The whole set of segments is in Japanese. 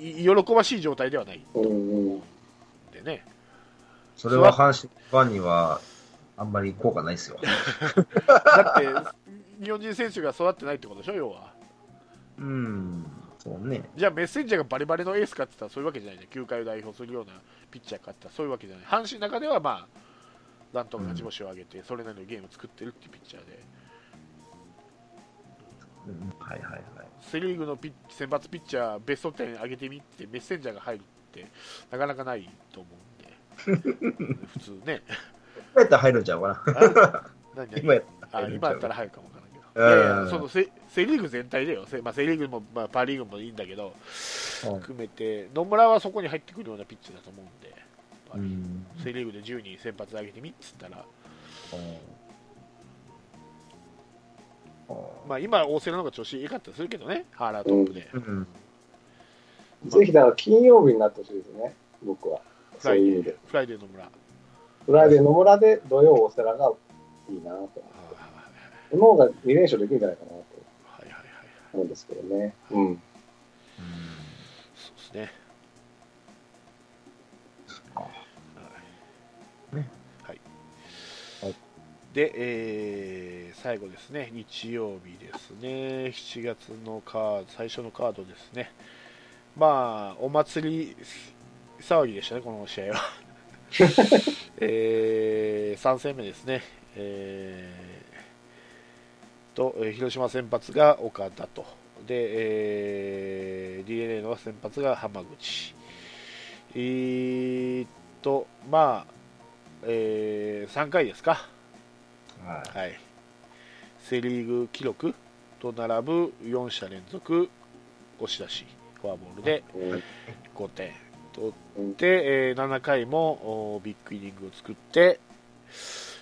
喜ばしい状態ではない。でね、それは阪神ファンにはあんまり効果ないですよ。だって日本人選手が育ってないってことでしょ、要は。うん、そうね。じゃあメッセンジャーがバリバリのエースかって言ったらそういうわけじゃないじゃん、球界を代表するようなピッチャーかって言ったらそういうわけじゃない、阪神の中ではまあ、なんとか勝ち星を上げて、それなりのゲームを作ってるっていうピッチャーで、うん、はいはいはい。セ・リーグのピッ選抜ピッチャー、ベスト10上げてみって、メッセンジャーが入るって、なかなかないと思うんで、普通ね、今やったら入るんちゃうかな。今やったあら入るんちゃう今やったら入るかもわからんけど、うん。いやいやそのセセ・リーグ全体でよ、セ,、まあ、セリーグも、まあ、パ・リーグもいいんだけど、うん。含めて、野村はそこに入ってくるようなピッチャーだと思うんで、うん。セ・リーグで10人先発上げてみっつったら、まあ、今、大瀬良の方が調子いいかったりするけどね、ハーラートップで。うんぜひだから金曜日になってほしいですね、僕は。 Friday、Friday 野村。 Friday 野村で土曜大瀬良がいいなと。その方が2連勝できるんじゃないかなとはいはいはいはい。思うんですけどね。うん。そうですね。で、えー最後ですね、日曜日ですね、7月のカード、最初のカードですね。まあ、お祭り騒ぎでしたね、この試合は。えー、3戦目ですね。えーと、えー広島先発が岡田と。で、えー、DNA の先発が浜口。えーっと、まあ、えー、3回ですか。ははい。セ・リーグ記録と並ぶ4者連続押し出し、フォアボールでうん5点取うんって、えー7回もおビッグイニングを作って、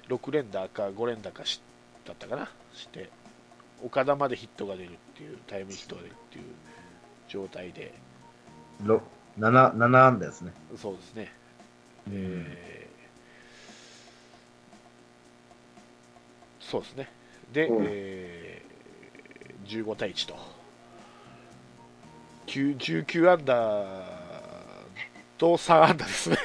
6連打か5連打かしだったかな、して、岡田までヒットが出るっていう、タイムヒットが出るっていう状態で、い。ろ7、7安打ですね。そうですね。うんえーそうですね。で、うんえー15対1と。9 19アンダーと3アンダーですね。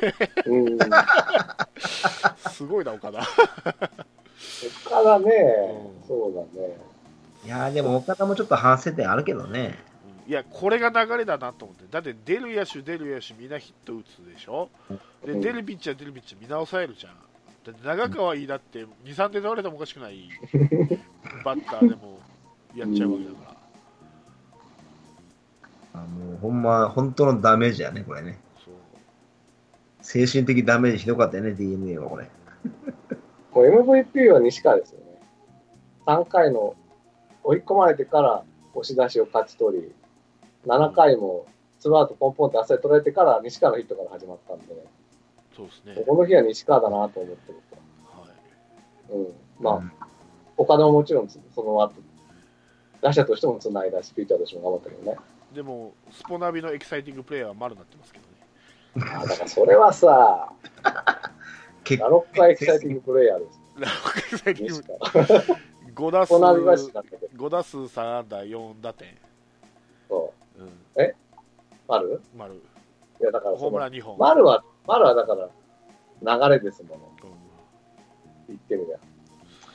うん。すごいな、岡田。岡田ねう、んそうだね。いやーでも岡田もちょっと反省点あるけどね。いや、これが流れだなと思って。だって、出る野手、出る野手、みんなヒット打つでしょ？で、うん出るピッチャー、出るピッチャー、みんな抑えるじゃん。だって、長川いいだって、2、3点取られてもおかしくない バッターでもやっちゃうわけだから。あもうほんま、本当のダメージやね、これね。精神的ダメージひどかったよね、DNA はこれ。もう MVP は西川ですよね。3回の追い込まれてから押し出しを勝ち取り、7回もツーアウトポンポンってあっさり取られてから西川のヒットから始まったんで、そうですね。この日は西川だなと思ってるはい。うん。まあ、岡田ももちろんその後、打者としてもつないだし、ピッチャーとしても頑張ったけどね。でも、スポナビのエキサイティングプレーヤーは丸になってますけどね。あだからそれはさ、結ナロッカエキサイティングプレイヤーです。エキサイティン西グ川。5打数コナビはしなかったけど。5打数3安打4打点。そうん。う。丸？丸。いや、だからホームラン2本。丸は、丸はだから、流れですもの。うん言ってみりゃ。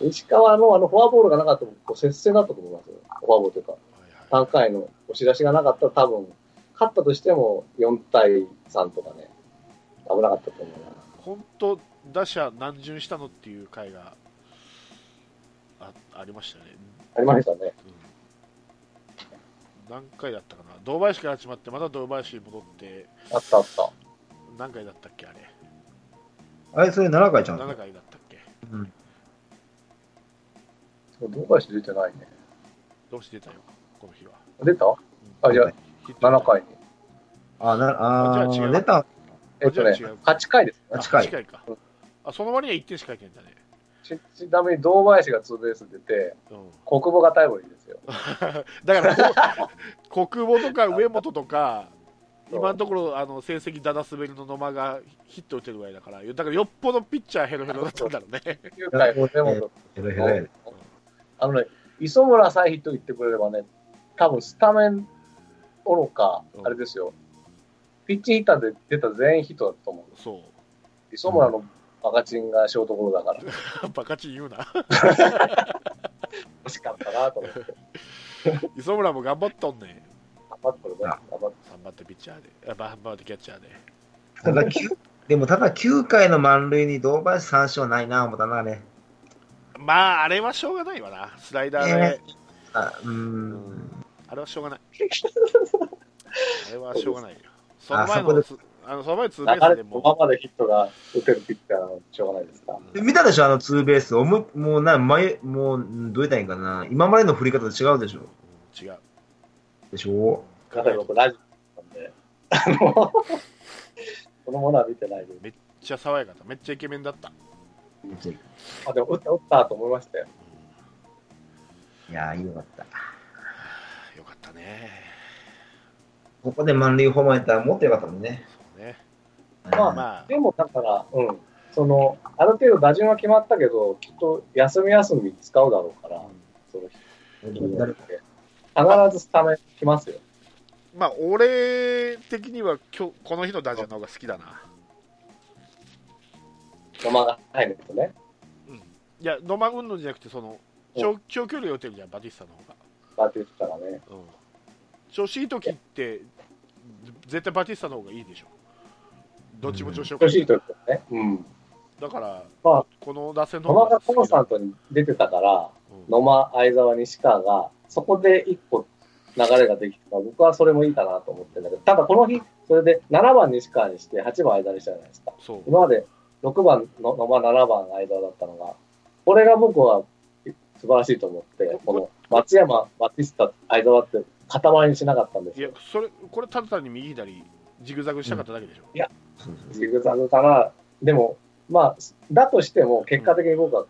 石川のあのフォアボールがなかったら、こう接戦だったと思いますよ。フォアボールというか、はいはい3回の押し出しがなかったら多分、勝ったとしても4対3とかね、危なかったと思うな。本当、打者何巡したのっていう回があありましたね。ありましたね。うん何回だったかな。堂林から始まって、また堂林に戻って、あったあった。何回だったっけ、あれ。あれ、それ7回ちゃうん7ですか回だったっけ。うん。どうかして出てないね。どうして出たよ、この日は。出た？うんあ、じゃあ、7回に。あ、な、ああじゃあ違うー出た。えっとねじゃあ違う、8回ですね。8回8回か。あ、その割には1点しか入ってんだね。ちちなみに堂林がツーベース出て、うん。国母がタイムリーですよ。だから 国母とか上本とか、そう今のところあの成績だだ滑りの野間がヒット打てるぐらいだから、だからよっぽどピッチャーヘロヘロだったんだろうね。9回、上本ヘロヘロやで。あのね、磯村さえヒット言ってくれればね、多分スタメンおろかう、んあれですよ、ピッチヒッターで出た全員ヒットだったと思う。そう磯村のバカチンがショートゴロだから、バカチン言うな惜しかったなと思って。磯村も頑張っとんね張ってるね。頑張って。頑張ってピッチャーで。あ頑張ってキャッチャーで。ただ、きゅでもただ9回の満塁に堂林三振はないな、思ったな、ね。まああれはしょうがないわな。スライダーで、えあうん。ん。あれはしょうがない。あれはしょうがないよ。その前あそこでのつあのその前のツーベー流スでも。れのままでヒットが打てるピッチャーはしょうがないですか。で見たでしょ、あのツーベース。おむもうな、前、もう、どう言ったらいいんかな。今までの振り方と違うでしょ。違う。でしょだから僕ラジオなんで、あの、このものは見てないです。めっちゃ爽やかだっためっちゃイケメンだったあ、でも打った打ったと思いましたよ。いやー、よかった。よかったねここで満塁ホームランやったらもっとよかったもんね。そうねまあまあでもだから、うん。その、ある程度打順は決まったけど、きっと休み休み使うだろうから、その日誰必ずスタメン来ますよ。まあ俺的には今日この日の打順の方が好きだな。野間が入るとね。いや野間云々じゃなくてその長長距離を打てるじゃんバティスタの方が。バーティスタがね。うん。調子いい時って絶対バティスタの方がいいでしょ。どっちも調子よく調子いいときはね。うん。だから、まあこの打線の野間が方が好きだ。コンスタントに出てたから、うん。野間、相沢、西川が、そこで一個流れができたら、僕はそれもいいかなと思ってるんだけど、ただこの日、それで7番西川にして8番間にしたじゃないですか。今まで6番の野間、7番間だったのが、これが僕は素晴らしいと思って、この松山、バティスタ、相沢って塊にしなかったんですよ。いやそれこれただ単に右左ジグザグしたかっただけでしょ、そうそうジグザグかな。でも、まあ、だとしても、結果的に僕は、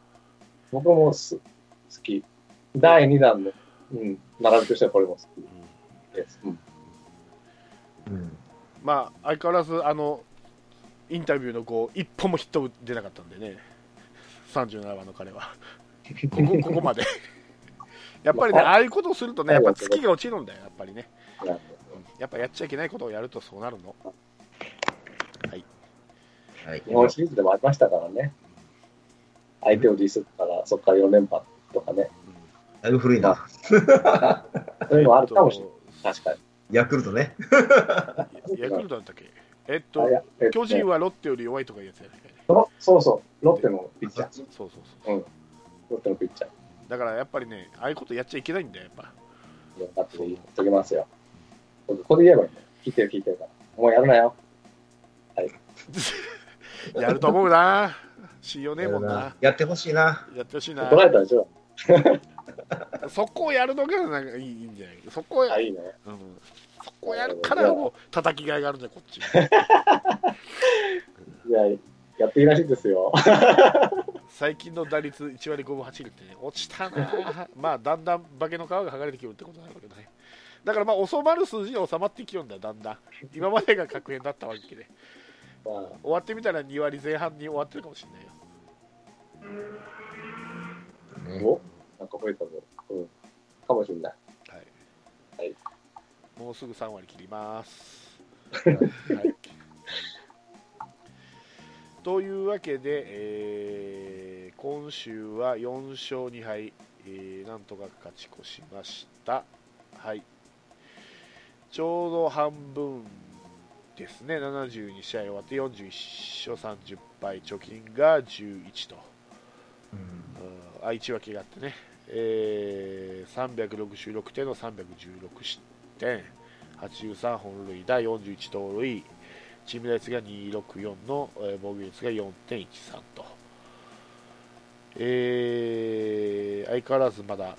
僕もす好き。第2弾の、うん、並びとしてはこれも好うんきです。うん。うん。まあ相変わらずあのインタビューのこう一歩もヒット出なかったんでね37番の彼はここ ここまでやっぱりねああいうことをするとねやっぱ月が落ちるんだよやっぱりね、やっぱやっちゃいけないことをやるとそうなるのはい。日本シリーズでもありましたからね。相手をディスったら、そこから4連覇とかね。だいぶ古いな。そういうのあるかもしれない。確かに。ヤクルトね。ヤクルトだったっけえっと巨人はロッテより弱いとかいうやつやそうそう、ロッテのピッチャー。そうそうそうロッテのピッチャー。だからやっぱりねああいうことやっちゃいけないんだよやっぱった言っときますよ。ここで言えばいいんだよ。聞いてる聞いてるから。もうやるなよ。やると思うな信用ねえもんなやってほしいな。やってほしいな怒られたでしょ そこをやるのがなんかいいいいんじゃない？そこをや,、あ、いいね。うん、そこをやるからもう叩きがいがあるんだよこっち。いや、やっていいらしいですよ。最近の打率1割5分8厘ってね落ちたなまあだんだん化けの皮が剥がれてきるってことなんだけどね。だからまあ収まる数字に収まってきようんだよだんだん。今までが確変だったわけで。まあ、終わってみたら2割前半に終わってるかもしれないよ。ねお？なんか増えたぞ。うん。かもしれない。はい、はいもうすぐ3割 切ります。はい、というわけで、えー今週は4勝2敗、えーなんとか勝ち越しました。はい、ちょうど半分ですね、72試合終わって41勝30敗、貯金が11と。うんあ1分けがあってね、えー366点の316失点、83本塁打、41盗塁、チーム打率が264の、えー防御率が4.13と、えー相変わらずまだ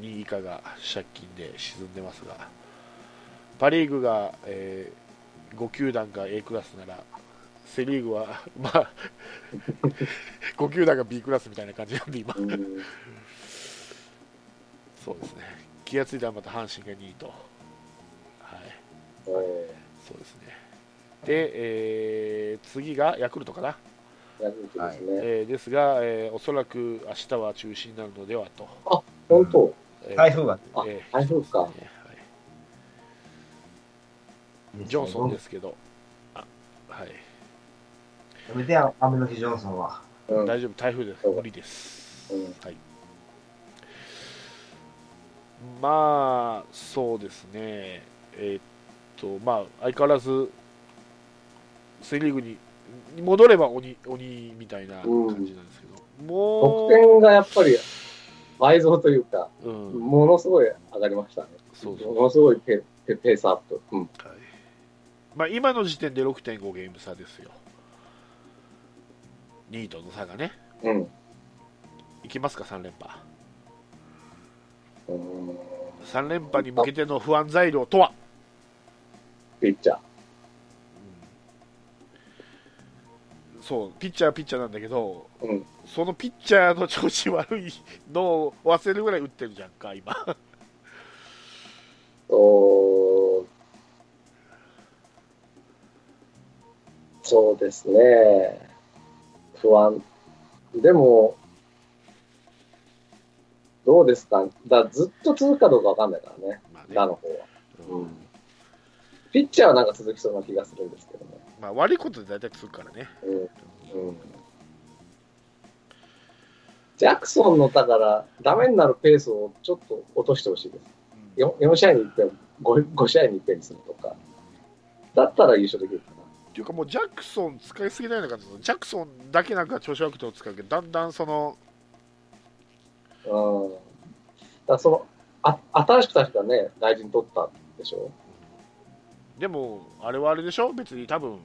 2位以下が借金で沈んでますが、パ・リーグが、え5球団が A クラスなら、セ・リーグは、まあ、5球団が B クラスみたいな感じなんで、今。うん。そうですね。気がついたらまた阪神が2位と。はい。えそうですね。で、えー次がヤクルトかな。ー、ヤクルトですね。えーですが、えーおそらく明日は中止になるのではと。本当？えー台風が。あえー台風かそうですねはいジョンソンですけど、はい、やめてや、雨の日ジョンソンは。うん。大丈夫、台風です。無理です。うんはい。まあ、そうですね。えーっと、まあ、相変わらず、セ・リーグに戻れば鬼鬼みたいな感じなんですけど、も得点がやっぱり倍増というか、う、うん、ものすごい上がりましたね。そうそうものすごいペペペースアップ。うん。はいまあ、今の時点で6.5ゲーム差ですよ。2位との差がね。うん。いきますか、3連覇。うん3連覇に向けての不安材料とは、ピッチャー。うんそう、ピッチャーはピッチャーなんだけど、うん。そのピッチャーの調子悪いのを忘れるぐらい打ってるじゃんか、今。と、そうですね。不安。でも、どうですか？だずっと続くかどうかわかんないからね。まあね打の方は。うんうんピッチャーはなんか続きそうな気がするんですけどね。まあ、悪いことで大体続くからね。うん。うん。ジャクソンの、だから、ダメになるペースをちょっと落としてほしいです。うん 4, 4試合に1遍5、5試合に1遍にするとか。だったら優勝できる。っていうかもうジャクソン使いすぎないのかとジャクソンだけなんか調子悪くて使うけどだんだんそのうん。だその、あ、新しく確かね、大臣取ったでしょ？でもあれはあれでしょ？別に多分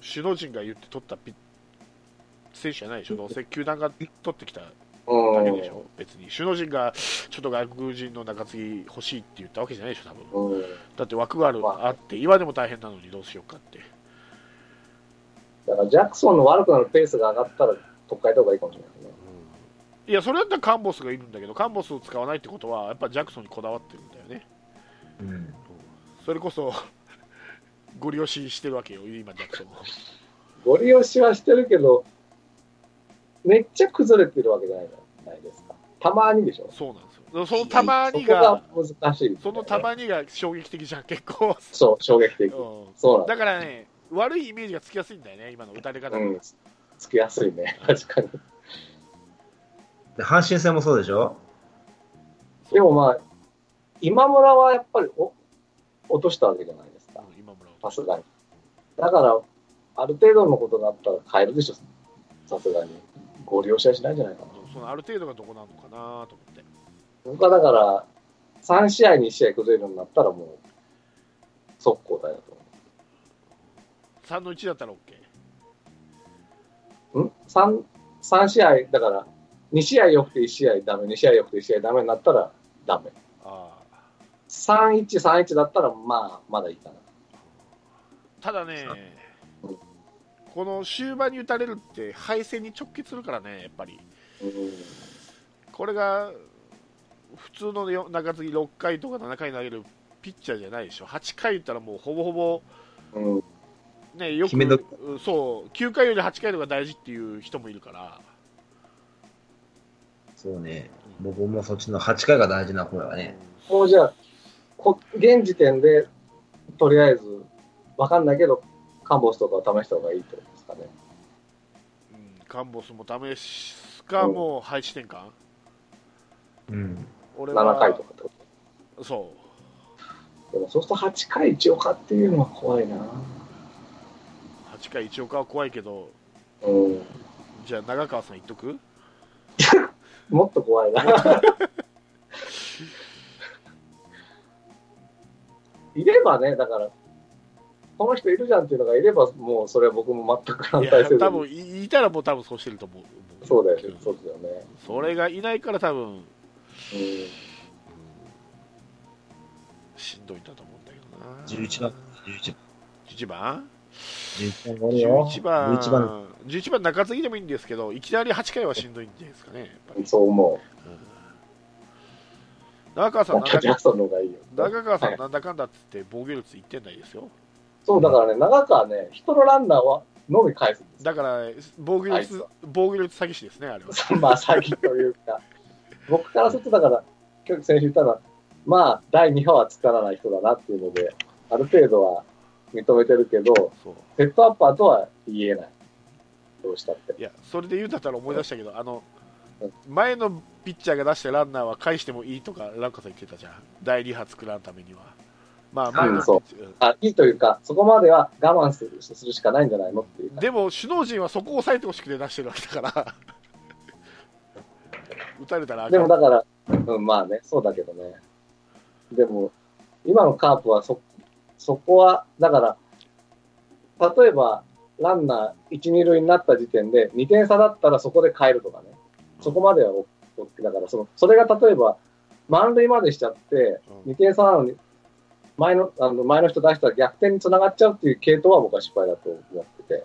首脳陣が言って取った選手じゃないでしょ？どうせ球団が取ってきただうん。けでしょ別に首脳陣がちょっと外国人の中継ぎ欲しいって言ったわけじゃないでしょ多分うん。だって枠がある、まああって今でも大変なのにどうしようかってだからジャクソンの悪くなるペースが上がったら、取っ替えた方がいいかもしれないね。いやそれだったらカンボスがいるんだけどカンボスを使わないってことはやっぱジャクソンにこだわってるんだよねうん。それこそ ご利用ししてるわけよ今ジャクソンをご利用しはしてるけど、めっちゃ崩れてるわけじゃないじゃないですか。たまにでしょ。そうなんですよそのたまにがそこが難しいね、そのたまにが衝撃的じゃん結構、そう、衝撃的。うんそうなんだ。だからね悪いイメージがつきやすいんだよね今の打たれ方が、うん。つきやすいね。確かに。で、阪神戦もそうでしょ？でもまあ、今村はやっぱりお落としたわけじゃないですか。うん今村をさすがに。だから、ある程度のことがあったら変えるでしょ。さすがに。ご利用しはしないんじゃないかな。そのある程度がどこなのかなと思って僕はだから、3試合に1試合崩れるようになったらもう、速攻だよと3の1だったら OK 思う。ん ?3、三試合、だから、2試合良くて1試合ダメ、2試合良くて1試合ダメになったらダメ。ああ3、1、3、1だったら、まあ、まだいいかな。ただねうんこの終盤に打たれるって敗戦に直結するからねやっぱりうん。これが普通のよ中継ぎ6回とか7回投げるピッチャーじゃないでしょ8回打ったらもうほぼほぼうん。ねよくそう9回より8回の方が大事っていう人もいるからそうね。僕もそっちの8回が大事な方だね。もうじゃあ、こ現時点で、とりあえず、わかんないけど、カンボスとかを試した方がいいってことですかね。うん、カンボスも試すか、うんもう配置転換？うん。俺は7回とかってこそと。でもそうすると8回一岡っていうのは怖いな。う8回一岡は怖いけどうん。じゃあ長川さん言っとく？もっと怖いな。いればね、だから、この人いるじゃんっていうのがいれば、もうそれは僕も全く反いや対せずに多分いいたらもう多分そうしてると思うそうだよね、そうですよね。それがいないから多分、うんうん。しんどいんだと思うんだけどな11番。11 11番11番？終わるよ。11番11番。11番中継ぎでもいいんですけどいきなり8回はしんどいんじゃないですかねやっぱり、そう思うん長川さう。んなんだなんかジャクソンの方がいいよ。長川さはいんなんだかんだっつって防御率1点台ですよそう、だからね、長川ね、人のランナーはのみ返すんですよ。だから防御率防御率詐欺師ですねあれは。まあ、詐欺というか、僕からすると、だから、今日先週言ったのは、まあ、第2波は作らない人だなっていうので、ある程度は認めてるけど、セットアッパーとは言えない。どうしたって。いやそれで言うんだったら思い出したけどあのうん前のピッチャーが出したランナーは返してもいいとかランカさん言ってたじゃん。第2波作らんためにはまあ前のピッチャーうんあ、いいというか、そこまでは我慢するするしかないんじゃないのっていうか。でも首脳陣はそこを抑えてほしくて出してるわけだから 打たれたらでもだから、うん、まあね、そうだけどね。でも、今のカープはそ、そこは、だから、例えば、ランナー1、2塁になった時点で、2点差だったらそこで変えるとかね。そこまでは OK だから、その、それが例えば、満塁までしちゃって、うん2点差なのに、前の、あの、前の人出したら逆転につながっちゃうっていう系統は僕は失敗だと思ってて。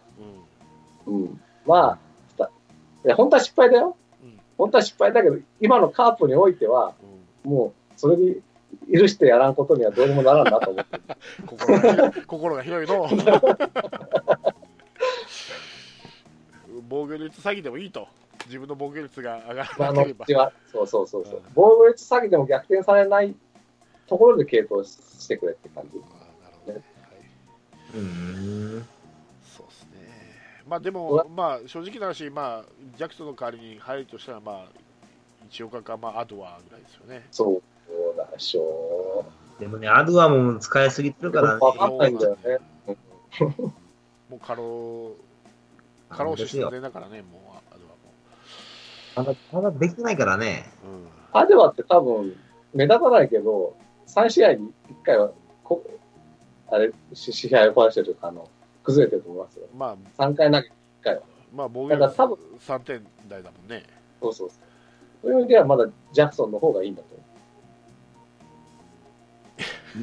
うんうん。まあ、いや、本当は失敗だよ。うん本当は失敗だけど、今のカープにおいては、うんもう、それに許してやらんことにはどうにもならんなと思ってる。心が広い心が広いの 防御率詐欺でもいいと自分の防御率が上がらなければうちは、そうそうそうそううん。防御率詐欺でも逆転されないところで継投してくれって感じ。あなるほどね、はい、うーん。そうですねまあでもまあ正直な話まあジャクソンの代わりに入るとしたらまあ一岡かまあアドワーぐらいですよねそうでしょでもね、アドはもう使いすぎてるからね。わかんないんだよね。もう過労過労死寸前だからねもうアドワーもただ、ただできないからね。うんアデワって多分、目立たないけど、3試合に1回はこ、あれ、し試合を壊してるというか、あの、崩れてると思いますよ。まあ3回投げて1回は。まあ防御率だから多分3点台だもんねそうそうそう。そういう意味ではまだジャクソンの方がいいんだと思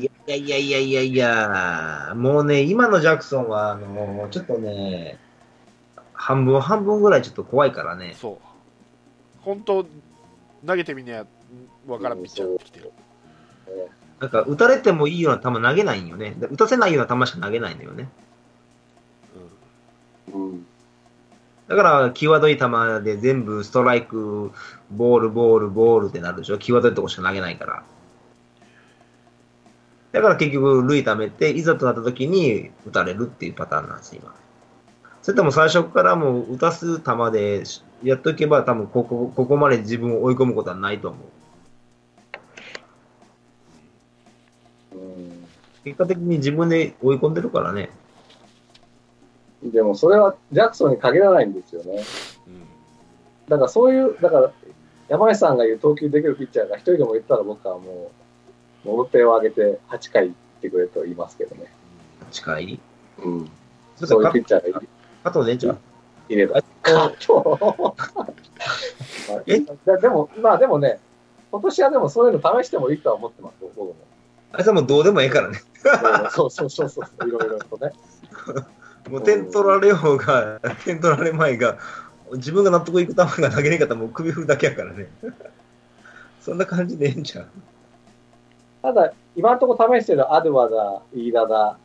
いやいやいやいやいや、もうね、今のジャクソンは、あの、ちょっとね、半分半分ぐらいちょっと怖いからね。そう本当投げてみにゃ分からんピッチャーってきてるう。ねなんか、打たれてもいいような球投げないんよね。打たせないような球しか投げないんだよね。うん。だから、際どい球で全部ストライク、ボール、ボール、ボールってなるでしょ。際どいとこしか投げないから。だから結局、塁溜めて、いざとなった時に打たれるっていうパターンなんです、今。それとも最初からもう打たす球でやっとけば、多分ここ、ここまで自分を追い込むことはないと思う。結果的に自分で追い込んでるからね。でもそれはジャクソンに限らないんですよね。うんだからそういう、だから山内さんが言う投球できるピッチャーが一人でも言ったら僕はもう、もろ手を挙げて8回行ってくれと言いますけどね。近い。うん。そそういうピッチャーがい加藤姉ちゃん。いれば。カットえででも、まあでもね、今年はでもそういうの試してもいいとは思ってます、僕も。あいつはもうどうでもええからね。そうそうそうそう、いろいろとね。もう点取られようが、点取られまいが、自分が納得いく球が投げれんかったらもう首振るだけやからね。そんな感じでええんちゃう？ただ、今のところ試してるアドワだ、飯田だ、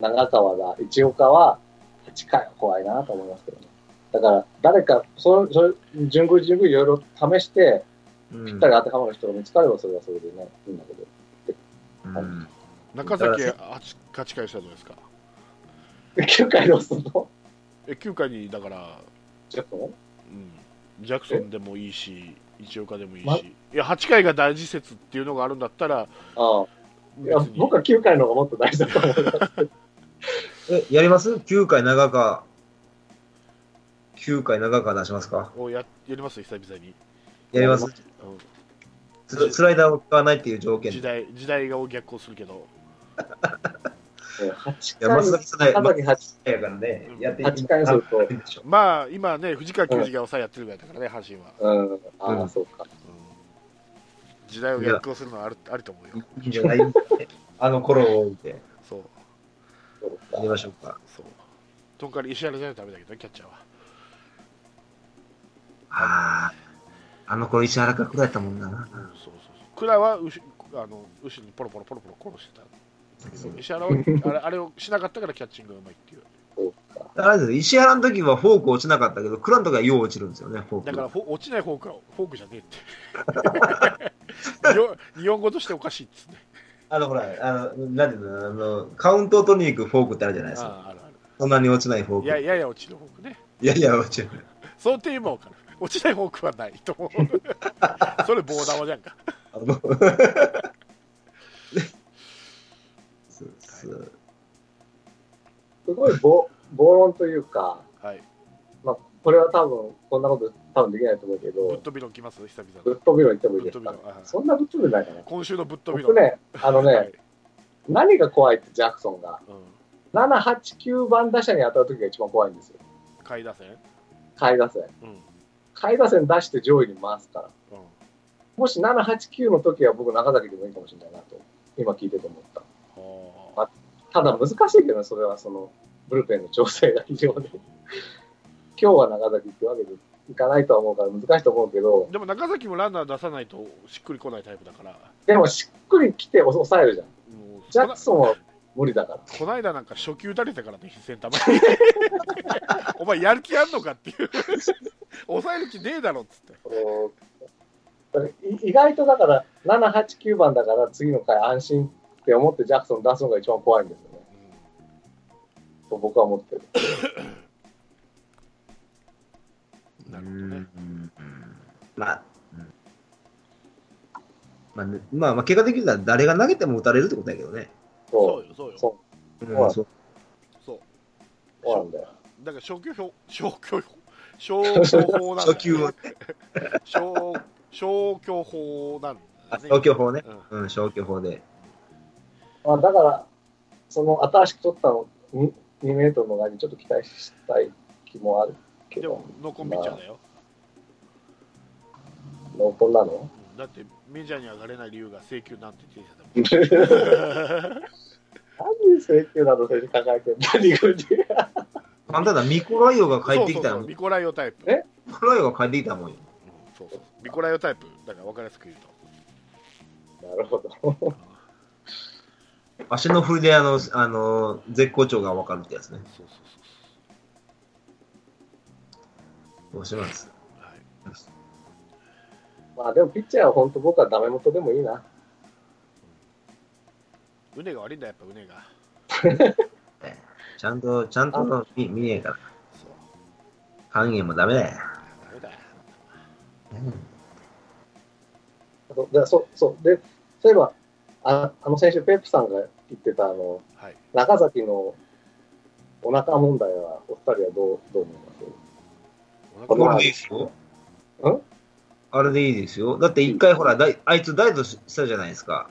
長川だ、一岡は、8回は怖いなと思いますけどね。だから、誰か、そう、そう、順繰り順繰りいろいろ試して、うんぴったり当てはまる人が見つかればそれはそれでね、いいんだけど。うん。中崎8回したらどうですか。9回ロスの？え9回にだから、ちょっとうん、ジャクソンでもいいし一岡でもいいし、まいや8回が大事説っていうのがあるんだったらああ。いや僕は9回の方がもっと大事だと思います。え、やります ?9 回長川。9回長川出しますか？をややります？久々に、やります？うんススライダーを使わないっていう条件。時で。代時代が逆行するけど。8いや、松回、崎世代、中崎8やからね、やって8回にすると、まあ今ね藤川球児が抑えやってるぐらいだからね阪神は、うん、ああ、うん。そうか。うん時代を逆行するのはあるあると思うよ。いいんじゃない？あの頃を置いて、そう。やりましょうか。そう。とんかり石原じゃないとダメだけどねキャッチャーは。ああ、あの頃石原かくらいやったもんな。うんそうそうそう倉は後あの後ろにポロポロポロポロ殺してた石原はあれ あれをしなかったからキャッチングがうまいっていう。あれです石原の時はフォーク落ちなかったけど、クラントがよう落ちるんですよね、フォーク。だからフォ落ちないフォークはフォークじゃねえって 日本語としておかしいっつってあの、ほら、あの、なんていうの、あの、カウントを取りに行くフォークってあるじゃないですか。ああるあるそんなに落ちないフォーク。いややや落ちるフォークねいやいや、落ちない。その点今わかる落ちないフォークはないと思う。それ棒玉じゃんか。あの。そうそう。すごい暴暴論というか、はい。まあ、これは多分、こんなこと多分できないと思うけぶっど、飛び論来ます？久々の。ぶっ飛び論言ってもいいですか？そんなぶっ飛びないかな。今週のぶっ飛び論。僕ね、あのね、はい。何が怖いって、ジャクソンが。うん、7、8、9番打者に当たるときが一番怖いんですよ。下位打線？下位打線。うん下位打線出して上位に回すから。うんもし7、8、9の時は僕、中崎でもいいかもしれないなと、今聞いてて思った。はただ難しいけどね、それはその、ブルペンの調整が非常に。今日は中崎ってわけでいかないとは思うから難しいと思うけどあ、でも中崎もランナー出さないとしっくりこないタイプだからでもしっくり来て抑えるじゃん。ジャクソンは無理だから。こないだなんか初球打たれたからね、センター前に。お前やる気あんのかっていう。抑える気ねえだろっつって。意外とだから、7、8、9番だから次の回安心って思ってジャクソン出すのが一番怖いんですよね。と僕は思ってる。なるほどね。うんまあ、うんまあね、まあ、まあ、結果的には誰が投げても打たれるってことだけどね。そうよ、そうよ。そうんはいそうそう。そうなんだよ。だから消去法、消去法、消去法なんだよ、ね。初球をね。消消去法なんだね。消去法ね。うんうん、消去法で。まあ、だから、その新しく取ったの 2, 2メートルの側にちょっと期待したい気もあるけどでも、、ノーコンピッチャーだよ。ノーコンなの？うんだって、メジャーに上がれない理由が請求なんて言ってたもん。何請求などそれに抱えてる何があんただ、ミコライオが帰ってきたの。そうそうそうミコライオタイプ。え？ミコライオが帰ってきたもんよ。うんそうそうミコライオタイプ。だから分かりやすく言うと。なるほど。足の振りで、あの、あの、絶好調がわかるってやつね。そうそうそう面白いです？はい。まあでもピッチャーは本当僕はダメ元でもいいな。うねが悪いんだ、やっぱうねが。ちゃんと、ちゃんと見見ねえから。そう。肝炎もダメだよ。ダメだよ。そうでそうそうでそういえばああの先週ペップさんが言ってたあのはい。中崎のお腹問題はお二人はどうどう思います？お腹あれでいいですよ。ん？あれでいいですよ。だって一回ほら、だいあいつダイエットしたじゃないですか。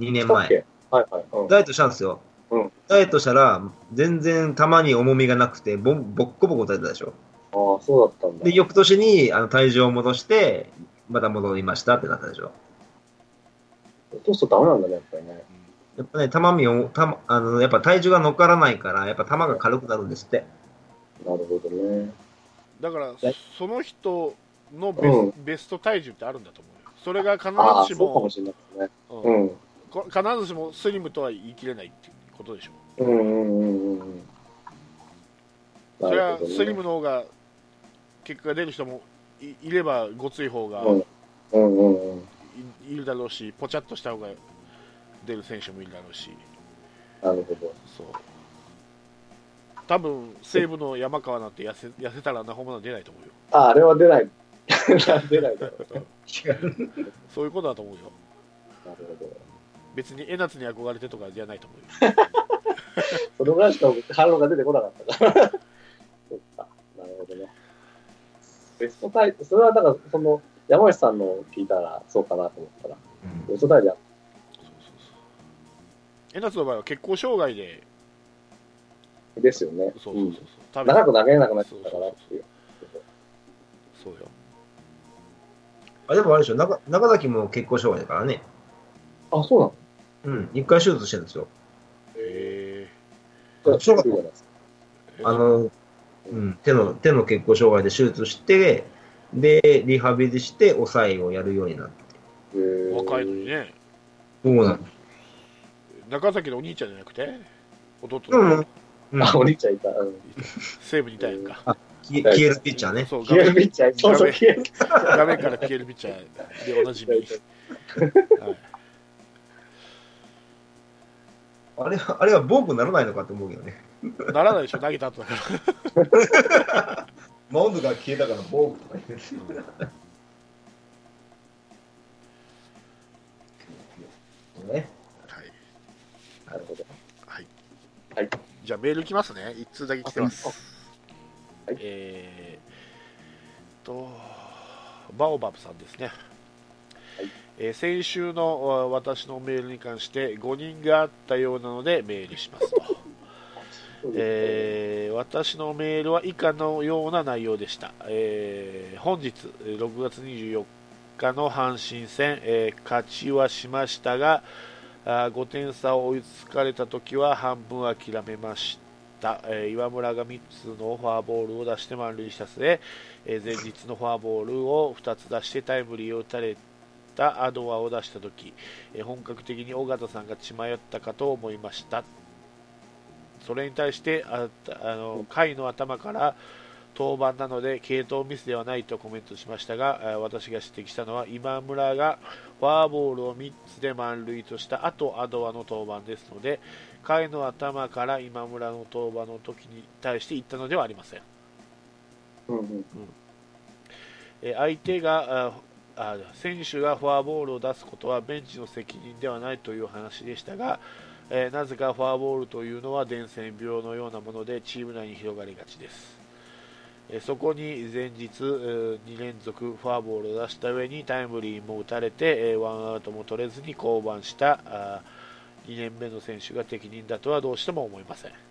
2年前。はいはい。うんダイエットしたんですよ。うんダイエットしたら、全然玉に重みがなくて、ぼんぼっこぼこ垂れたでしょ。ああ、そうだったんだ。で、翌年にあの体重を戻して、また戻りましたってなったでしょ。落とすとダメなんだね、やっぱりね。やっぱね、玉みを、たあの、やっぱ体重が乗っからないから、やっぱ玉が軽くなるんですって。なるほどね。だからえ、その人のベス,、うんベスト体重ってあるんだと思うよ。それが必ああ、ずしも、そうかもしれないですね。うんうん。こ必ずしもスリムとは言い切れないっていうことでしょ。うんうんうんうんうん。それはスリムの方が結果が出る人もいいれば、ごつい方が。いいるだろうし、ぽちゃっとした方が出る選手もいるだろうし、なるほど。そう。多分西武の山川なんて痩せ痩せたらなホームラン出ないと思うよ。あ、あれは出ない。出ないだろう。そういうことだと思うよ。なるほど。別に江夏に憧れてとかじゃないと思うよ。そのぐらいしか反応が出てこなかったから。そっか。なるほどね。ベストタイプ、それはだから、その、山内さんの聞いたらそうかなと思ったら、ベストタイプやそうそうそう江夏の場合は血行障害で、ですよね。そうそうそうそう。多うん分長く投げれなくなっちゃったからっていう。そうよ。あ、でもあれでしょ、中中崎も血行障害だからね。あ、そうなの？うん、一回手術してるんですよ。へじゃあ、そうかいいじゃないですか？えあの、うん、手の、手の血行障害で手術して、で、リハビリして、抑えをやるようになって。若いのに。ね、そうなの。中崎のお兄ちゃんじゃなくて、弟うんのうん、あ、お兄ちゃんいた。うん。西武にいたやんか。き消えるピッチャーね。そう、画消える面ピッチャー。そうそう、消える。画面から消えるピッチャーでおなじみ。はい、あれは、あれはボークにならないのかって思うけどね。ならないでしょ、投げた後だから。マウンドが消えたからボークとか言って。ね。はい。なるほど。はい。はい。じゃあメールいきますね。一通だけ来てます。はいえー、と、バオバブさんですね。えー先週のあ私のメールに関して誤認があったようなのでメールしますと。えー私のメールは以下のような内容でした、えー本日えー6月24日の阪神戦、えー勝ちはしましたがあー5点差を追いつかれた時は半分諦めました、えー岩村が3つのフォアボールを出して満塁した末、えー前日のフォアボールを2つ出してタイムリーを打たれたアドアを出した時、えー本格的に尾形さんが血迷ったかと思いました。それに対してああの回の頭から登板なので継投ミスではないとコメントしましたがあ私が指摘したのは今村がフォアボールを3つで満塁とした後アドアの登板ですので回の頭から今村の登板の時に対して言ったのではありません。うんうん。えー相手があ選手がフォアボールを出すことはベンチの責任ではないという話でしたが、えーなぜかフォアボールというのは伝染病のようなものでチーム内に広がりがちです、えーそこに前日、えー2連続フォアボールを出した上にタイムリーも打たれて、えーワンアウトも取れずに降板したあ2年目の選手が適任だとはどうしても思いません。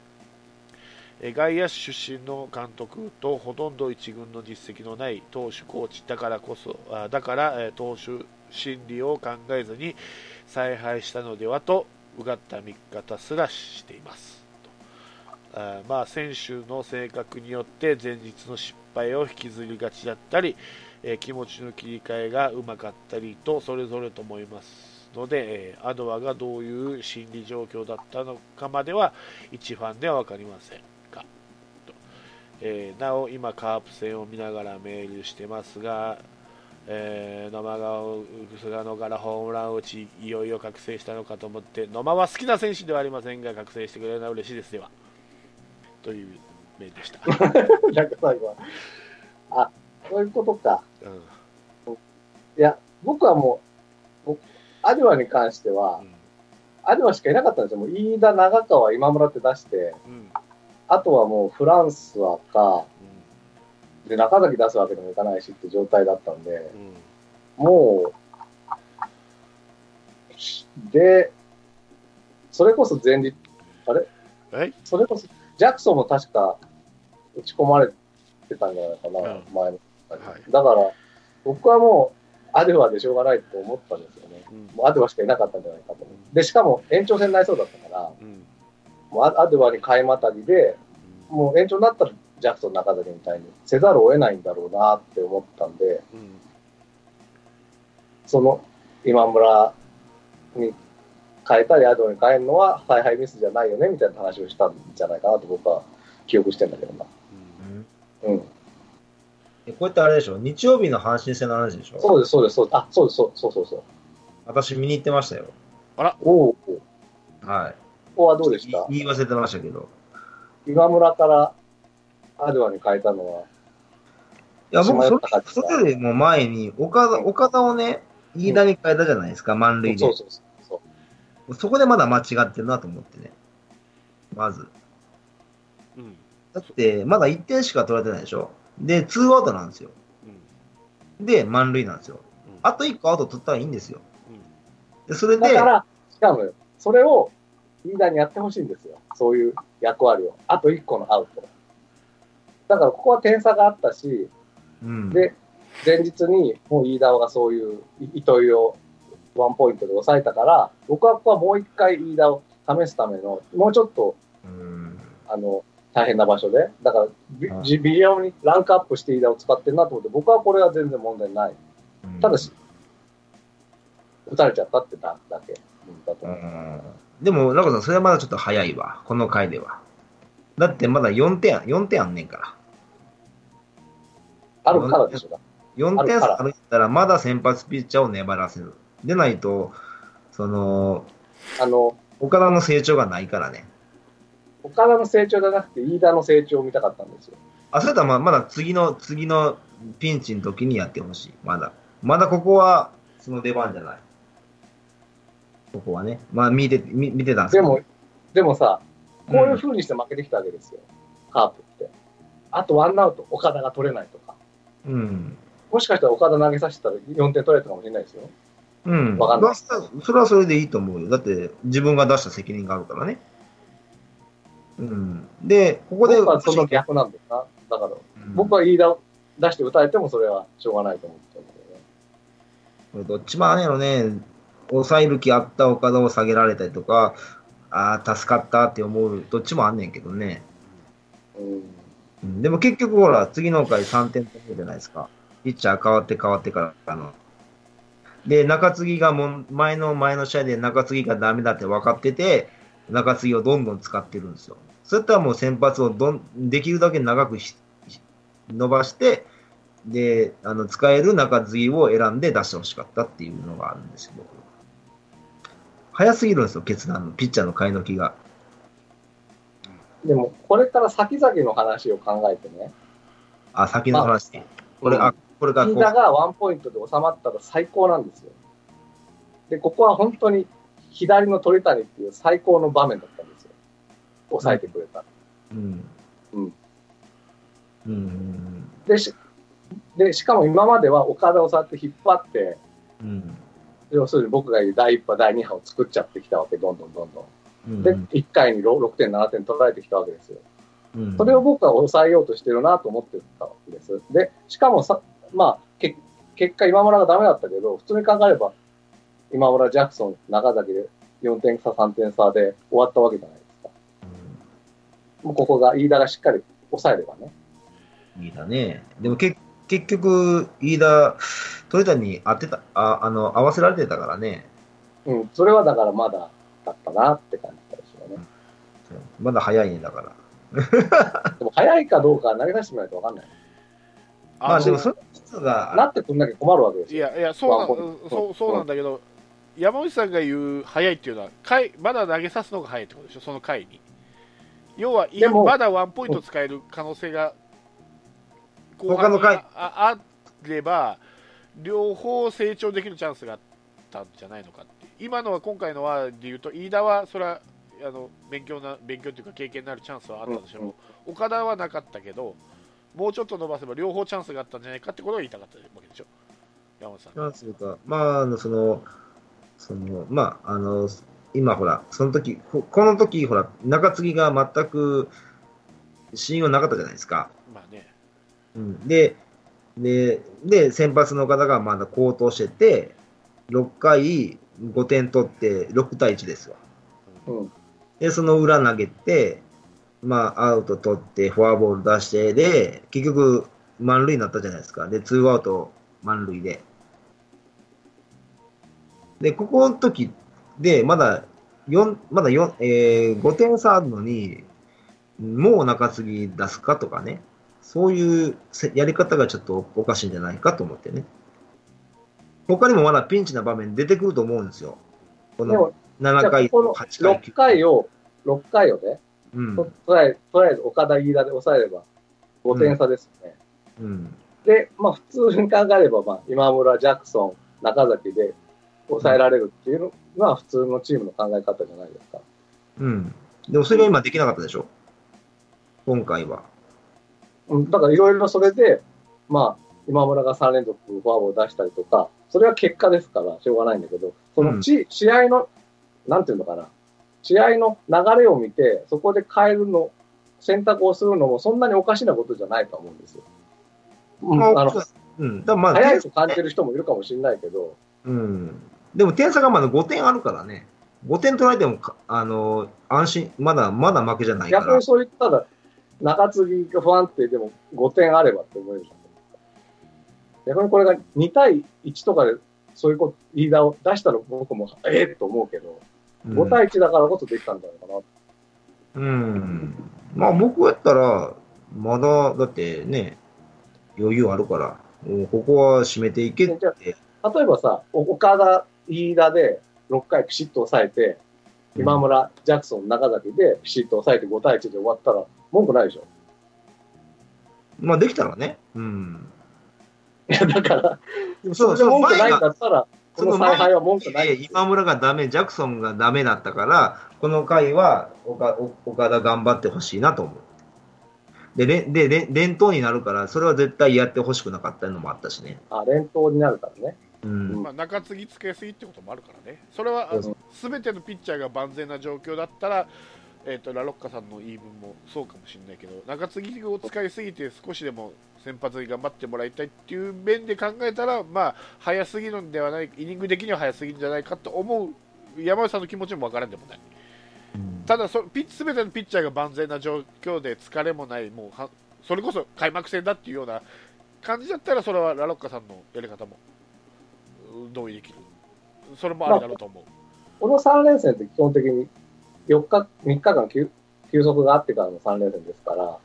外野手出身の監督とほとんど一軍の実績のない投手コーチだからこそだから、投手心理を考えずに采配したのではとうがった見方すらしています。とあまあ選手の性格によって前日の失敗を引きずりがちだったり、え気持ちの切り替えがうまかったりとそれぞれと思いますので、えアドアがどういう心理状況だったのかまでは一ファンでは分かりません。えーなお今カープ戦を見ながらメールしてますが、えー野間が菅野からホームランを打ちいよいよ覚醒したのかと思って野間は好きな選手ではありませんが覚醒してくれるのは嬉しいですではというメールでした。あ、そういうことか。うんいや、僕はもう、僕アデュアに関してはう、んアデュアしかいなかったんですよ。もう飯田、長川、今村って出して、うんあとはもうフランスはか、で、中崎出すわけにもいかないしって状態だったんで、うんもう、で、それこそ前日、え？それこそ、ジャクソンも確か打ち込まれてたんじゃないかな、うん。前の、はい。だから、僕はもう、アデュアでしょうがないと思ったんですよね。うん。もうアデュアしかいなかったんじゃないかと。で、しかも延長戦になりそうだったから、うんアアデュアに買いまたぎで、もう延長になったらジャクソン、中崎みたいにせざるを得ないんだろうなって思ったんで、うんその今村に変えたり、アドに変えるのは采配ミスじゃないよねみたいな話をしたんじゃないかなと僕は記憶してんだけどな。うんうん。えこうやってあれでしょ？日曜日の阪神戦の話でしょ？そうです、そうです、そうです。あ、そうです、そうそうそうそう。私見に行ってましたよ。おお、はい。ここはどうでした言い忘れてましたけど。今村からアドアに変えたのは、いや、僕、そそれよりも前に、岡田、岡田をね、飯田に変えたじゃないですか、満塁で。そうそうそうそう。そこでまだ間違ってるなと思ってね。まず。うんだって、まだ1点しか取られてないでしょ？で、2アウトなんですよ。うんで、満塁なんですよ。うんあと1個アウト取ったらいいんですよ。うんで、それで、だから、しかも、それをリーダーにやってほしいんですよ。そういう役割を。あと1個のアウト。だから、ここは点差があったし、うん。で、前日にもう飯田がそういうい糸井をワンポイントで抑えたから、僕はここはもう一回飯田を試すための、もうちょっと、うん。あの、大変な場所で、だからビはいビビリオにランクアップして飯田を使ってるなと思って、僕はこれは全然問題ない。ただし、打たれちゃったってだだけうんだとう思う。ん。でも、中さん、それはまだちょっと早いわ。この回では。だってまだ4点、4点あんねんから。あるからでしょ。だ4点あるから差あるったら、まだ先発ピッチャーを粘らせる。でないと、その、あの、岡田の成長がないからね。岡田の成長じゃなくて、飯田の成長を見たかったんですよ。あ、それとはままだ次の、次のピンチの時にやってほしい。まだ。まだここは、その出番じゃない。ここはね。まあ見て、見見てたんですけど。でも、でもさ、こういう風にして負けてきたわけですよ。カープって。あとワンアウト、岡田が取れないとか。うん。もしかしたら岡田投げさせたら4点取れたかもしれないですよ。うん。わかんないだそれはそれでいいと思うよ。だって、自分が出した責任があるからね。うん。で、ここで、僕はその逆なんだよな。だから、うん僕は飯田を出して打たれてもそれはしょうがないと思ってるんだけどね。これどっちもあれやろね、抑える気あった岡田を下げられたりとか、ああ、助かったって思う、どっちもあんねんけどね。うん。でも結局ほら、次の回3点取るじゃないですか。ピッチャー変わって変わってからあの。で、中継ぎがも、前の前の試合で中継ぎがダメだって分かってて、中継ぎをどんどん使ってるんですよ。そういったらもう先発をどん、できるだけ長く伸ばして、で、あの、使える中継ぎを選んで出してほしかったっていうのがあるんですよ、僕早すぎるんですよ、決断の、ピッチャーの買いのきが。でも、これから先々の話を考えてね、あ、先の話。これ、あ、これがこがワンポイントで収まったら最高なんですよ。で、ここは本当に左の鳥谷っていう最高の場面だったんですよ。抑えてくれた。うん。うん。うん。で、しでしかも今までは岡田をそうやって引っ張って、うん。要するに僕が言う第1波、第2波を作っちゃってきたわけ、どんどんどんどん。うん。で、1回に 6, 点、7点取られてきたわけですよ。うんそれを僕は抑えようとしてるなと思ってたわけです。で、しかもさ、まあ、け結果今村がダメだったけど、普通に考えれば、今村、ジャクソン、中崎で4点差、3点差で終わったわけじゃないですか。もうここが、飯田がしっかり抑えればね。いいだね。でもけ結局、飯田、鳥谷に当てた、ああの、合わせられてたからね。うん、それはだからまだだったなって感じですよね。まだ早いね、だから。でも早いかどうかは投げ出してみないとわかんない。まあ、のでも、それが、なってくんなきゃ困るわけですよ。いやいやそうなワンポイントそうそうなんだけど、山内さんが言う早いっていうのは回まだ投げさすのが早いってことでしょその回に要はまだワンポイント使える可能性が後他の回。にああれば両方成長できるチャンスがあったんじゃないのかって。今のは今回のはで言うと飯田はそれはあの勉強な勉強というか経験になるチャンスはあったでしょう、うん。うん岡田はなかったけどもうちょっと伸ばせば両方チャンスがあったんじゃないかってことを言いたかったわけでしょ。山本さん。なんするか、まあ、あの、その、その、まあ、あの、今ほら、その時、ここの時、ほら、中継ぎが全く信用なかったじゃないですか。まあねうん、で、で、で、先発の方がまだ高騰してて、6回5点取って6対1ですわ。うん。で、その裏投げて、まあ、アウト取って、フォアボール出して、で、結局、満塁になったじゃないですか。で、ツーアウト満塁で。で、ここの時で、まだ4、まだ4、えー、5点差あるのに、もう中継ぎ出すかとかね。そういうせやり方がちょっとおかしいんじゃないかと思ってね。他にもまだピンチな場面出てくると思うんですよ。このでも、じゃ7あ回、この8回、6回を、6回をね、うんととりあえず、とりあえず岡田飯田で抑えれば5点差ですよね。うん。で、まあ普通に考えれば、まあ今村、ジャクソン、中崎で抑えられるっていうのは普通のチームの考え方じゃないですか。うん。でもそれが今できなかったでしょ？今回は。うん、だからいろいろそれで、まあ今村が3連続フォアボール出したりとか、それは結果ですからしょうがないんだけど、そのち、試合の、なんていうのかな、試合の流れを見て、そこで変えるの、選択をするのもそんなにおかしなことじゃないと思うんですよ。うん、あの、うん。だからまあ、早いと感じる人もいるかもしれないけど、うん。でも点差がまだ5点あるからね。5点取られてもか、あの、安心、まだ、まだ負けじゃないから逆に。そう言ったら、中継ぎが不安定でも5点あればって思えるじゃん。逆にこれが2対1とかでそういうこと、リーダーを出したら僕もええと思うけど、うん5対1だからこそできたんじゃないかな。うん。まあ僕やったら、まだ、だってね、余裕あるから、ここは締めていけって。例えばさ、お岡田、飯田で6回ピシッと抑えて、今村、ジャクソン、中崎でピシッと抑えて5対1で終わったら、文句ないでしょ。まあ、できたらね。うん。いや、だから、でもそれで文句ないんだったら、このその前采配は文句ない。今村がダメ、ジャクソンがダメだったから、この回は岡岡田頑張ってほしいなと思う。で、れでれ連投になるから、それは絶対やってほしくなかったのもあったしね。あ、連投になるからね。うん。まあ、中継ぎつけすぎってこともあるからね、それはすべてのピッチャーが万全な状況だったら、えー、とラロッカさんの言い分もそうかもしれないけど、中継ぎを使いすぎて、少しでも先発に頑張ってもらいたいっていう面で考えたら、まあ、早すぎるんではない、イニング的には早すぎるんじゃないかと思う山内さんの気持ちも分からんでもない。ただそ、ピッチ全てのピッチャーが万全な状況で疲れもない、もうはそれこそ開幕戦だっていうような感じだったら、それはラロッカさんのやり方もうん同意できる、それもありだろうと思う。この3連戦って基本的に4日、3日間休休息があってからの3連戦ですから、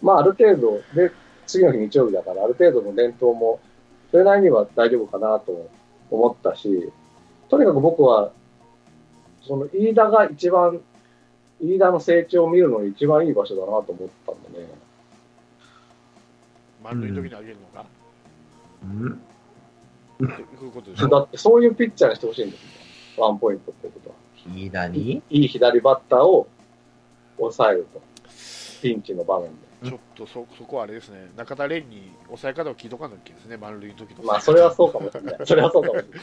まあある程度で、次の日日曜日だからある程度の連投もそれなりには大丈夫かなと思ったし、とにかく僕は、その飯田が一番、飯田の成長を見るのに一番いい場所だなと思ったんでね。満塁の時に上げるのが、うん。だってそういうピッチャーにしてほしいんですよ。ワンポイントってことは。飯田にいい左バッターを抑えると。ピンチの場面で。ちょっとそそこはあれですね、中田蓮に抑え方を聞いとかなきゃですね、満塁の時の。まあ、それはそうかもしれない。それはそうかもしれない。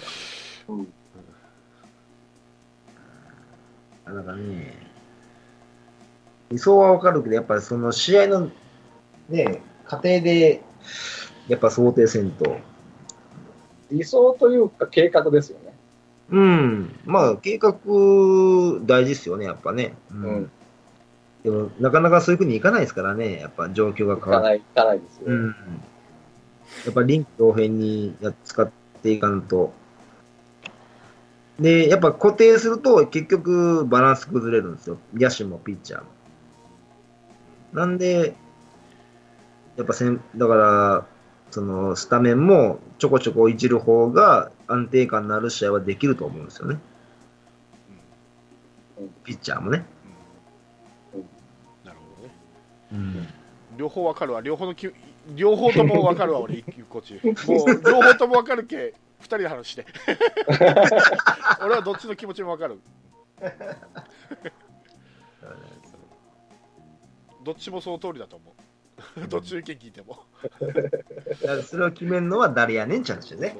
うん。あだからね、理想はわかるけど、やっぱりその試合のね、過程で、やっぱ想定せんと。理想というか計画ですよね。うん。まあ、計画大事ですよね、やっぱね。ううん。でも、なかなかそういうふうにいかないですからね、やっぱ状況が変わる。いかない、いかないですよ。うん。やっぱ臨機応変に使っていかんと。で、やっぱ固定すると結局バランス崩れるんですよ。野手もピッチャーも。なんで、やっぱせん、だから、そのスタメンもちょこちょこいじる方が安定感のある試合はできると思うんですよね。うんピッチャーもね。なるほどね。うん。両方わかるわ、両方のき両方ともわかるわ、俺、一。もう、両方ともわかるけ、二人で話して。俺はどっちの気持ちもわかる。どっちもその通りだと思う。どっちの意見聞いても。それを決めるのは誰やねんちゃうんですよね。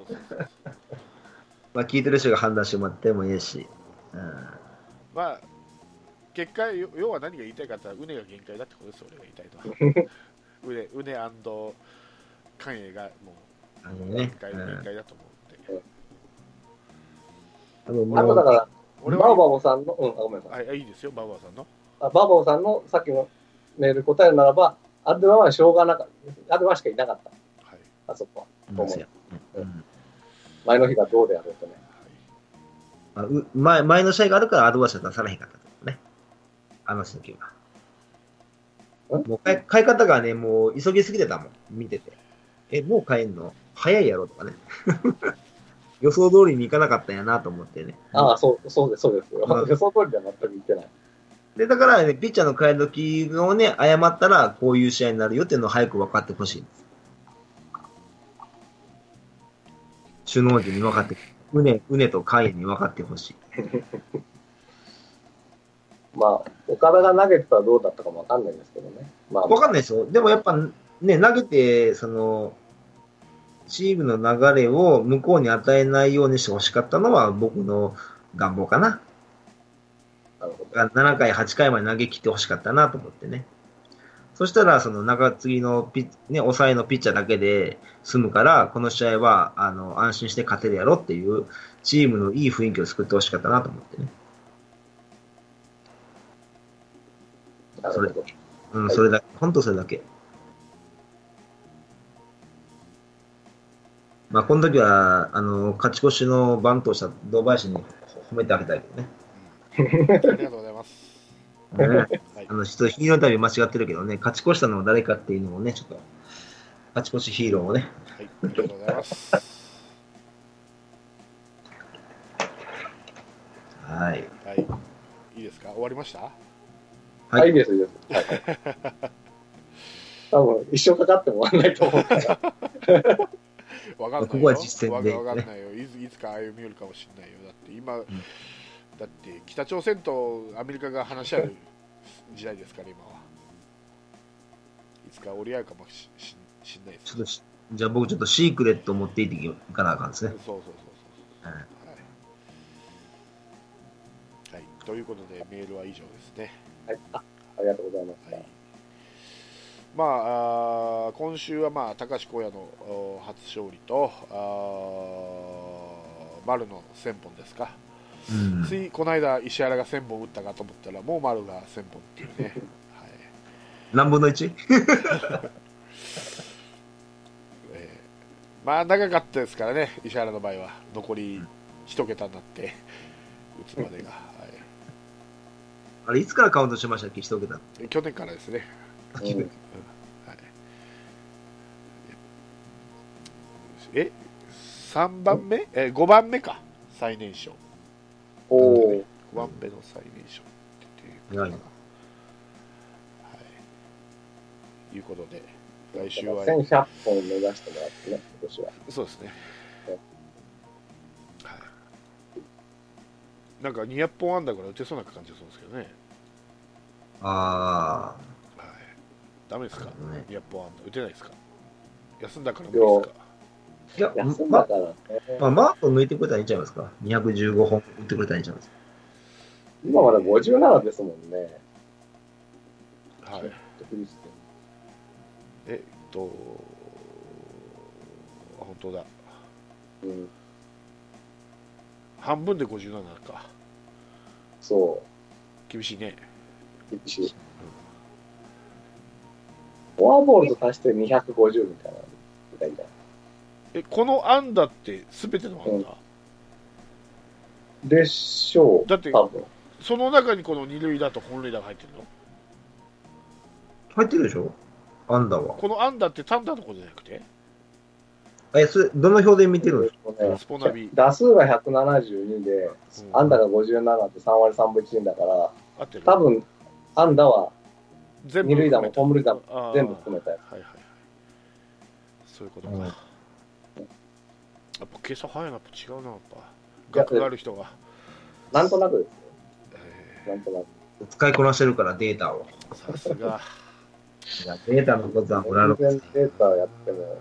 まあ聞いてる人が判断してもらってもいいし。うんまあ、結果、よ要は何が言いたいかって言ったら、うねが限界だってことですよ、俺が言いたいのは。うね、うね関栄がもう、あのね限。界の限界だと思うんで。多分もうあとだから、俺バーバは、ボさんの、うん、あごめんなさい。あいいですよ、バウアーさんの。あバーバボさんのさっきのメール答えるならば、アルデバはしょうがなかった。アルデバしかいなかった。はい。あそこは。うんそうやうん前の日がどうであろうとね。まあう前前の試合があるからアドバイスは出されへんかったとね。あの時は。ん？もう変え変え方がね、もう急ぎすぎてたもん、見てて。え、もう変えんの？早いやろとかね。予想通りにいかなかったんやなと思ってね。ああ、そう、そうです、そうです予想通りでは全く言ってない。で、だからね、ピッチャーの変え時をね、誤ったらこういう試合になるよっていうのを早く分かってほしいんです。首脳陣に分かって、うね、うねと海に分かってほしい。まあ、岡田が投げてたらどうだったかもわかんないですけどね。まあ、わかんないですよ。でもやっぱね、投げて、その、チームの流れを向こうに与えないようにしてほしかったのは僕の願望かな。なるほど。7回、8回まで投げ切ってほしかったなと思ってね。そしたら、その中継ぎのピッ、ね、抑えのピッチャーだけで済むから、この試合は、あの、安心して勝てるやろっていう、チームのいい雰囲気を作ってほしかったなと思ってね。それ。うん、はいそれだけ、本当それだけ。まあ、この時は、あの、勝ち越しのバントをした堂林に褒めてあげたいけどね。ありがとうございます。ねはいあの、ちょっとヒーローの旅間違ってるけどね、勝ち越したのは誰かっていうのをね、ちょっと、勝ち越しヒーローをね、はい、ありがとうございます。はい。はい。ですか終わりました？ははい、いいです、いいです。はい。多分、一生かかっても終わんないと思うから。わかんないよここは実践でわかんないよいついつか歩み寄るかもしれないよだって今、だって北朝鮮とアメリカが話し合う時代ですから今は。いつか折り合うかもしししんないですちょっとし、じゃあ僕ちょっとシークレットを持っていっていかなあかんですね。そうそうそうそうはいはい、はい、ということでメールは以上ですね。はい、あありがとうございました。はい。まあ、あー今週は、まあ、高橋光也のお初勝利とあー丸の1000本ですか、うん。ついこの間石原が1000本打ったかと思ったらもう丸が1000本っていうね、はい。何分の 1? えーまあ長かったですからね石原の場合は。残り1桁になって 打つまでが、はあれ、いつからカウントしましたっけ？一桁。い、去年からですね、うえ3番目？え5番目か。最年少おお、5番目の最年少っていう偉いなはい。いうことで来週は。1100本目指してもらってね、今年は。そうですね。はいはい。なんか200本あんだから打てそうな感じがするんですけどね。あはい。ダメですか？あ、ね。200本あんだ打てないですか？休んだから無理ですか？いや、休んまだからね。まあ、マークを抜いてくれたらいいんちゃいますか？215本打ってくれたらいいんちゃいますか？今まで57ですもんね。はいえっとあ本当だうん、半分で57かそ厳しいねう、厳しい。フォアボールと足して250みたいなのがいいんじゃない？えこの安打って全ての安打、でしょう。だって多分。その中にこの二塁打と本塁打が入ってるの？入ってるでしょ？アンダーは。この安打って単打のことじゃなくて？え、それ、どの表で見てるんですかねスポナビ。打数が172で、うん。安打が57って3割3分1厘だから、合ってる？多分安打は全二塁打も含めた本塁打も全部含めたやはいはいはい。そういうことか、うんやっぱ計算早いなやっぱ違うなやっぱ学がある人が、つ。なんとなくですえよ。なんとなく。使いこなしてるから、データを。ーさすがいやデータのことは俺らの全然データやっても、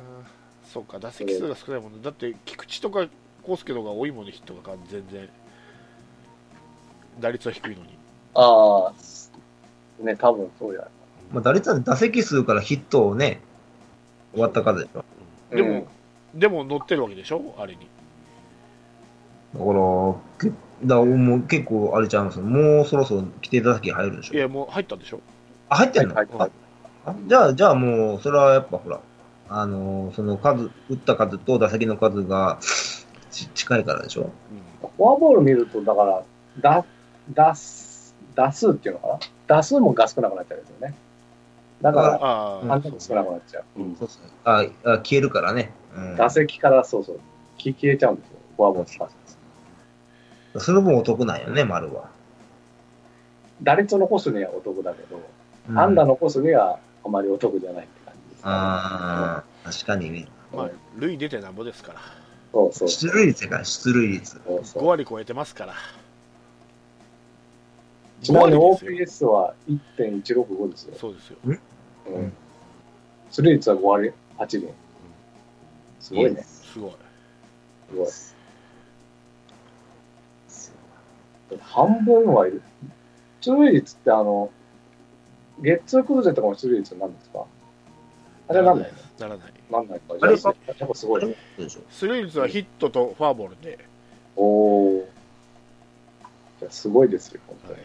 そうか打席数が少ないもんねだって菊池とか康介の方が多いもんねヒットが全然打率は低いのにああ、ね、多分そうじゃないまあ、打率は打席数からヒットをね、終わった数でしょ。でも、でも乗ってるわけでしょ？あれに。だから、けだからもう結構あれちゃいますもうそろそろ規定打席入るでしょ。いやもう入ったんでしょ？あ、入ってんの、はいはいはい。あじゃあ、じゃあもう、それはやっぱほら、あのーその数、打った数と打席の数がち近いからでしょ？うん。フォアボール見ると、だから、だ、打数、打数っていうのかな？打数もが少なくなっちゃうんですよね。だかあら、あ安打も少なくなっちゃう。うんそうそうああ消えるからね。うん、打席からそうそう、消えちゃうんですよ。フォアボールとか。その分お得なんよね、丸は。打率を残すにはお得だけど、うん安打残すにはあまりお得じゃないって感じです、ね。ああ、確かにね。まあ塁出てなんぼですからそうそう。出塁率やから、出塁率。5そうそう割超えてますからちなみに5割ですよ OPS は1.165ですよ。そうですようん。出塁率は5割8厘。すごいね。すごいすごい。半分はいる。出塁率ってあの、ゲッツークルーゼとかの出塁率なんですか？あれなんないならないなんないか。あれじゃあやっぱすごいね。出塁率はヒットとフォアボールで、おお。じゃあすごいですよ、本当に。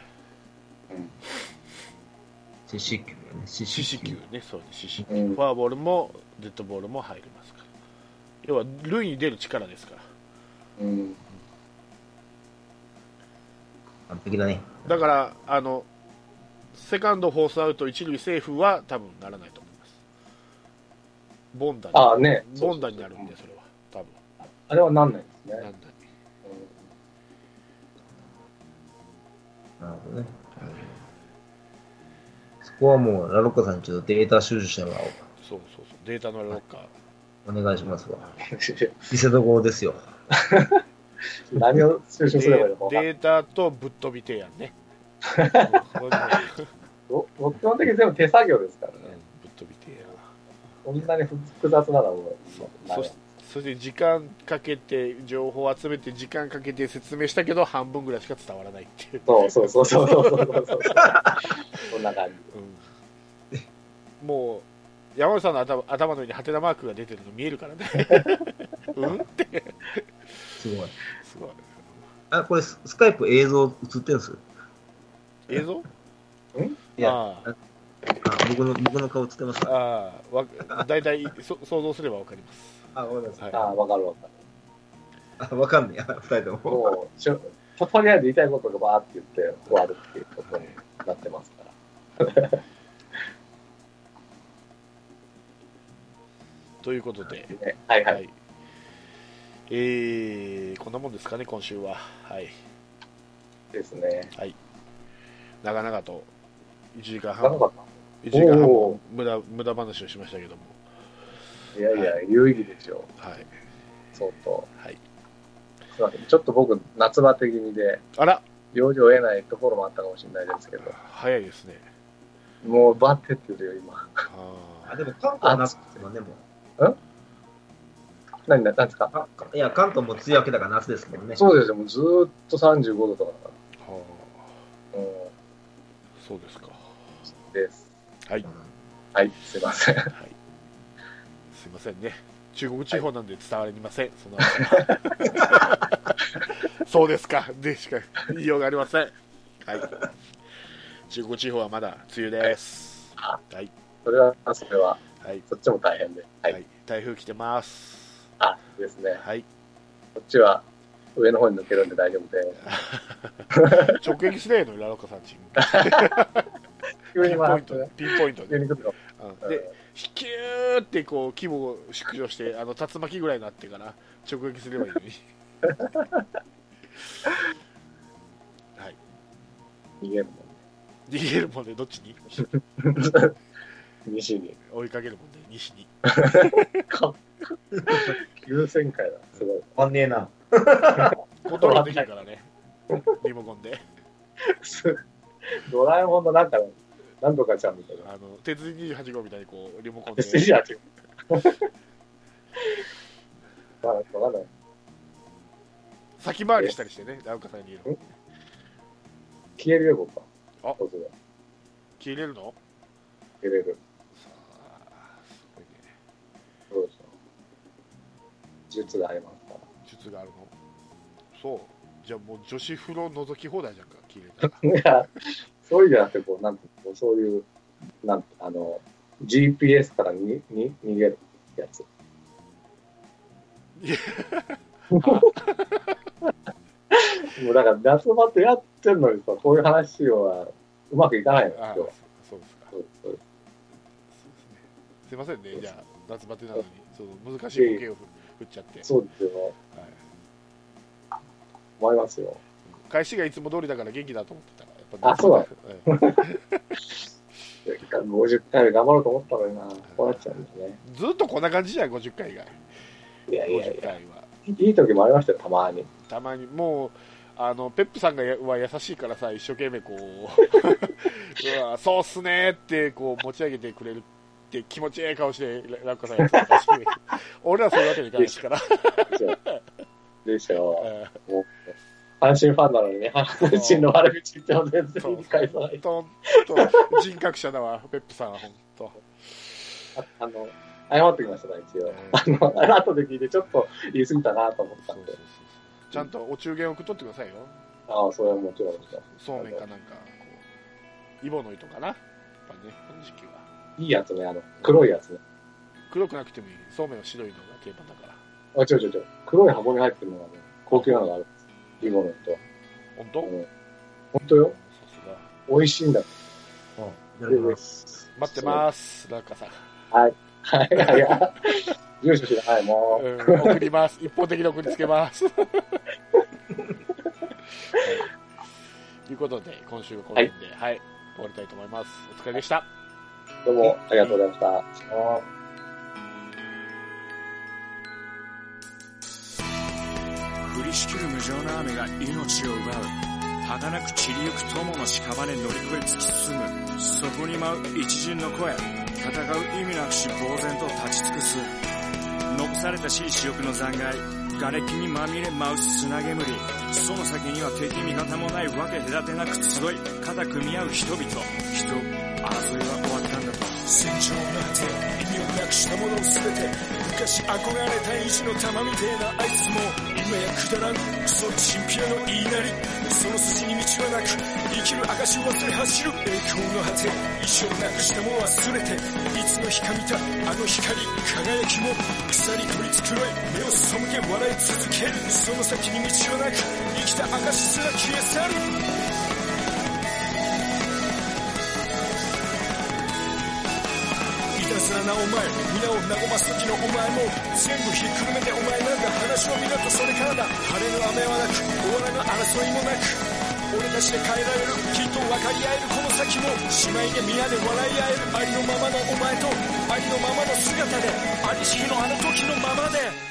四死球ね。四四死球ねそうね四死球、うんフォアボールもデッドボールも入りますから要は塁に出る力ですからうん。完璧だね。だからあのセカンドフォースアウト一塁セーフは多分ならないと思いますボンダにああね。ボンダになるんでそれは多分あれはなんないですね。なんだになるほどね。そこはもう、ラロッカさんにちょっとデータ収集してもらおう。そうそうそう、データのロッカー。お願いしますわ。見せどころですよ。何を収集すればいいのかデータとぶっ飛び提案ね。僕基本的に全部手作業ですからうんね。ぶっ飛び提案。こんなに複雑なのはもうそそしそして時間かけて情報を集めて時間かけて説明したけど半分ぐらいしか伝わらないっていう。そうそうそうそう。そうそうそうそんな感じ、うん、もう山内さんの頭頭の上にハテナマークが出てるの見えるからね。うん？って。すごい。すごい。あこれスカイプ映像映ってるんです映像？ん？いやあ僕の僕の顔つってますああ、だいたい想像すればわかります。あ、わかります。はいああ、わかるわかあ、わかんねえ。あ 二人とる。も。もうしょ、とりあえず言いたいことがバーって言って終わるっていうことになってますから。ということで、ね、はいはい。はいえー、こんなもんですかね今週ははいですね。長々と1時間半長かっ1時間半無駄無駄話をしましたけどもた。いやいや、有意義でしょう。はい相当。はいすいません。ちょっと僕、夏バテ気味で、あら用事を得ないところもあったかもしれないですけど、早いですねもうバテってるよ、今。ああ、でも関東は夏ですもんね、もう。何、何ですか？あいや、関東も梅雨明けだから夏ですもんね。そうですよ、もうずーっと35度とかだかーはら。うん。あそうですかです。はいうんはい、すいません。はいすいませんね。中国地方なんで伝わりません、その。そうですか。でしか言いようがありません。はい。中国地方はまだ梅雨です。あはい。それは、それは、はい、そっちも大変で。は。はい。い、台風来てます。あ、ですね。はい。こっちは上の方に抜けるんで大丈夫で。直撃すれよの？ラロカさんち。急にピンポイント。ピンポイントで。うん、でヒキューってこう規模を縮小してあの竜巻ぐらいになってから直撃すればいいのに はい逃げるも逃げるもんでどっちに？ん。西に。追いかけるもんで西にか急旋回だ。すごい。わんねえな。コントロールできるからねリモコンで ドラえもんのなんか、なんとかちゃんみたいな。あの鉄人28号みたいにこうリモコンで SG は違う。まあ、わかんない。先回りしたりしてねラウカさんに言うの消えるよ、僕は。あ。消えれるの？消えれる。さあすごいねそうですよ。術がありますから。術があるのそうじゃあもう女子風呂覗き放題じゃんか消えれたら いや、そういうんじゃなくて、こう、なんていうのそういう、なんてあの、GPS からにに逃げるやつ。もうだから、夏バテやってんのにさ、こういう話はうまくいかないのよ、今あ日は。そうですかそうですねすいませんねじゃあ夏バテなのにその難しいボケを振振っちゃって、そうですよ。はい思いますよ。返しがいつも通りだから元気だと思ってたらやっぱあそうだ、い。や50回目頑張ろうと思ったのにな、こうなっちゃうんですね。ずっとこんな感じじゃん50回以外いやいやい50や、回は。いい時もありましたよ、たまに。たまにもうあのペップさんがやは優しいからさ一生懸命こう うわそうっすねってこう持ち上げてくれるって気持ちいい顔してララッカさんやってたし俺らそういうわけにいかないですから、でしょうんもう、阪神ファンなのにね、阪神の悪口言っても全然理解さない。とと人格者だわペップさんは本当ああの、謝ってきましたね、一応。あの、後で聞いてちょっと言い過ぎたなと思ったんでそうそうそう。ちゃんとお中元送っとってくださいよああ、それはもちろん。そうめんかなんかこうイボの糸かなやっぱねこの時期はいいやつね、あの、黒いやつね。黒くなくてもいいそうめんは白いのが定番だからあ、違う違う違う。黒い箱に入ってるのがね、高級なのがあるリボのと。本当、うん。本当よ。さすが。美味しいんだ。いただきます。待ってますラッカさん。はい。はい、はい、はい。住所知らない、もう。うん、送ります。一方的に送りつけます。はい。とい。うことで、今週はこの辺で、はい、終わりたい。と思い。ます。お疲れでした。どうもありがとうござい。ました。しきる無情な雨が命を奪う。儚く散りゆく友の屍乗り越え突き進む。そこに舞う一陣の声。戦う意味なくし呆然と立ち尽くす。残されたしい死翼の残骸。瓦礫にまみれ舞う砂煙。その先には敵味方もないわけ隔てなく集い。肩組み合う人々。人争いは終わったんだと。戦場の果て意味をなくしたものを全て。昔憧れた意地の玉みてえなあいつも今やくだらんクソチンピアの言いなりその筋に道はなく生きる証を忘れ走る栄光の果て衣装なくしたも忘れていつの日か見たあの光輝きも草に取り繕い目を背け笑い続ける。その先に道はなく生きた証すら消え去る。いたずらなお前皆を和ます時のお前も全部ひっくるめてお前なんだ話を見ろとそれからだ。晴れの雨はなく終わらぬ争いもなく俺たちで変えられるきっと分かり合えるこの先も姉妹で皆で笑い合えるありのままのお前とありのままの姿でありしきのあの時のままで。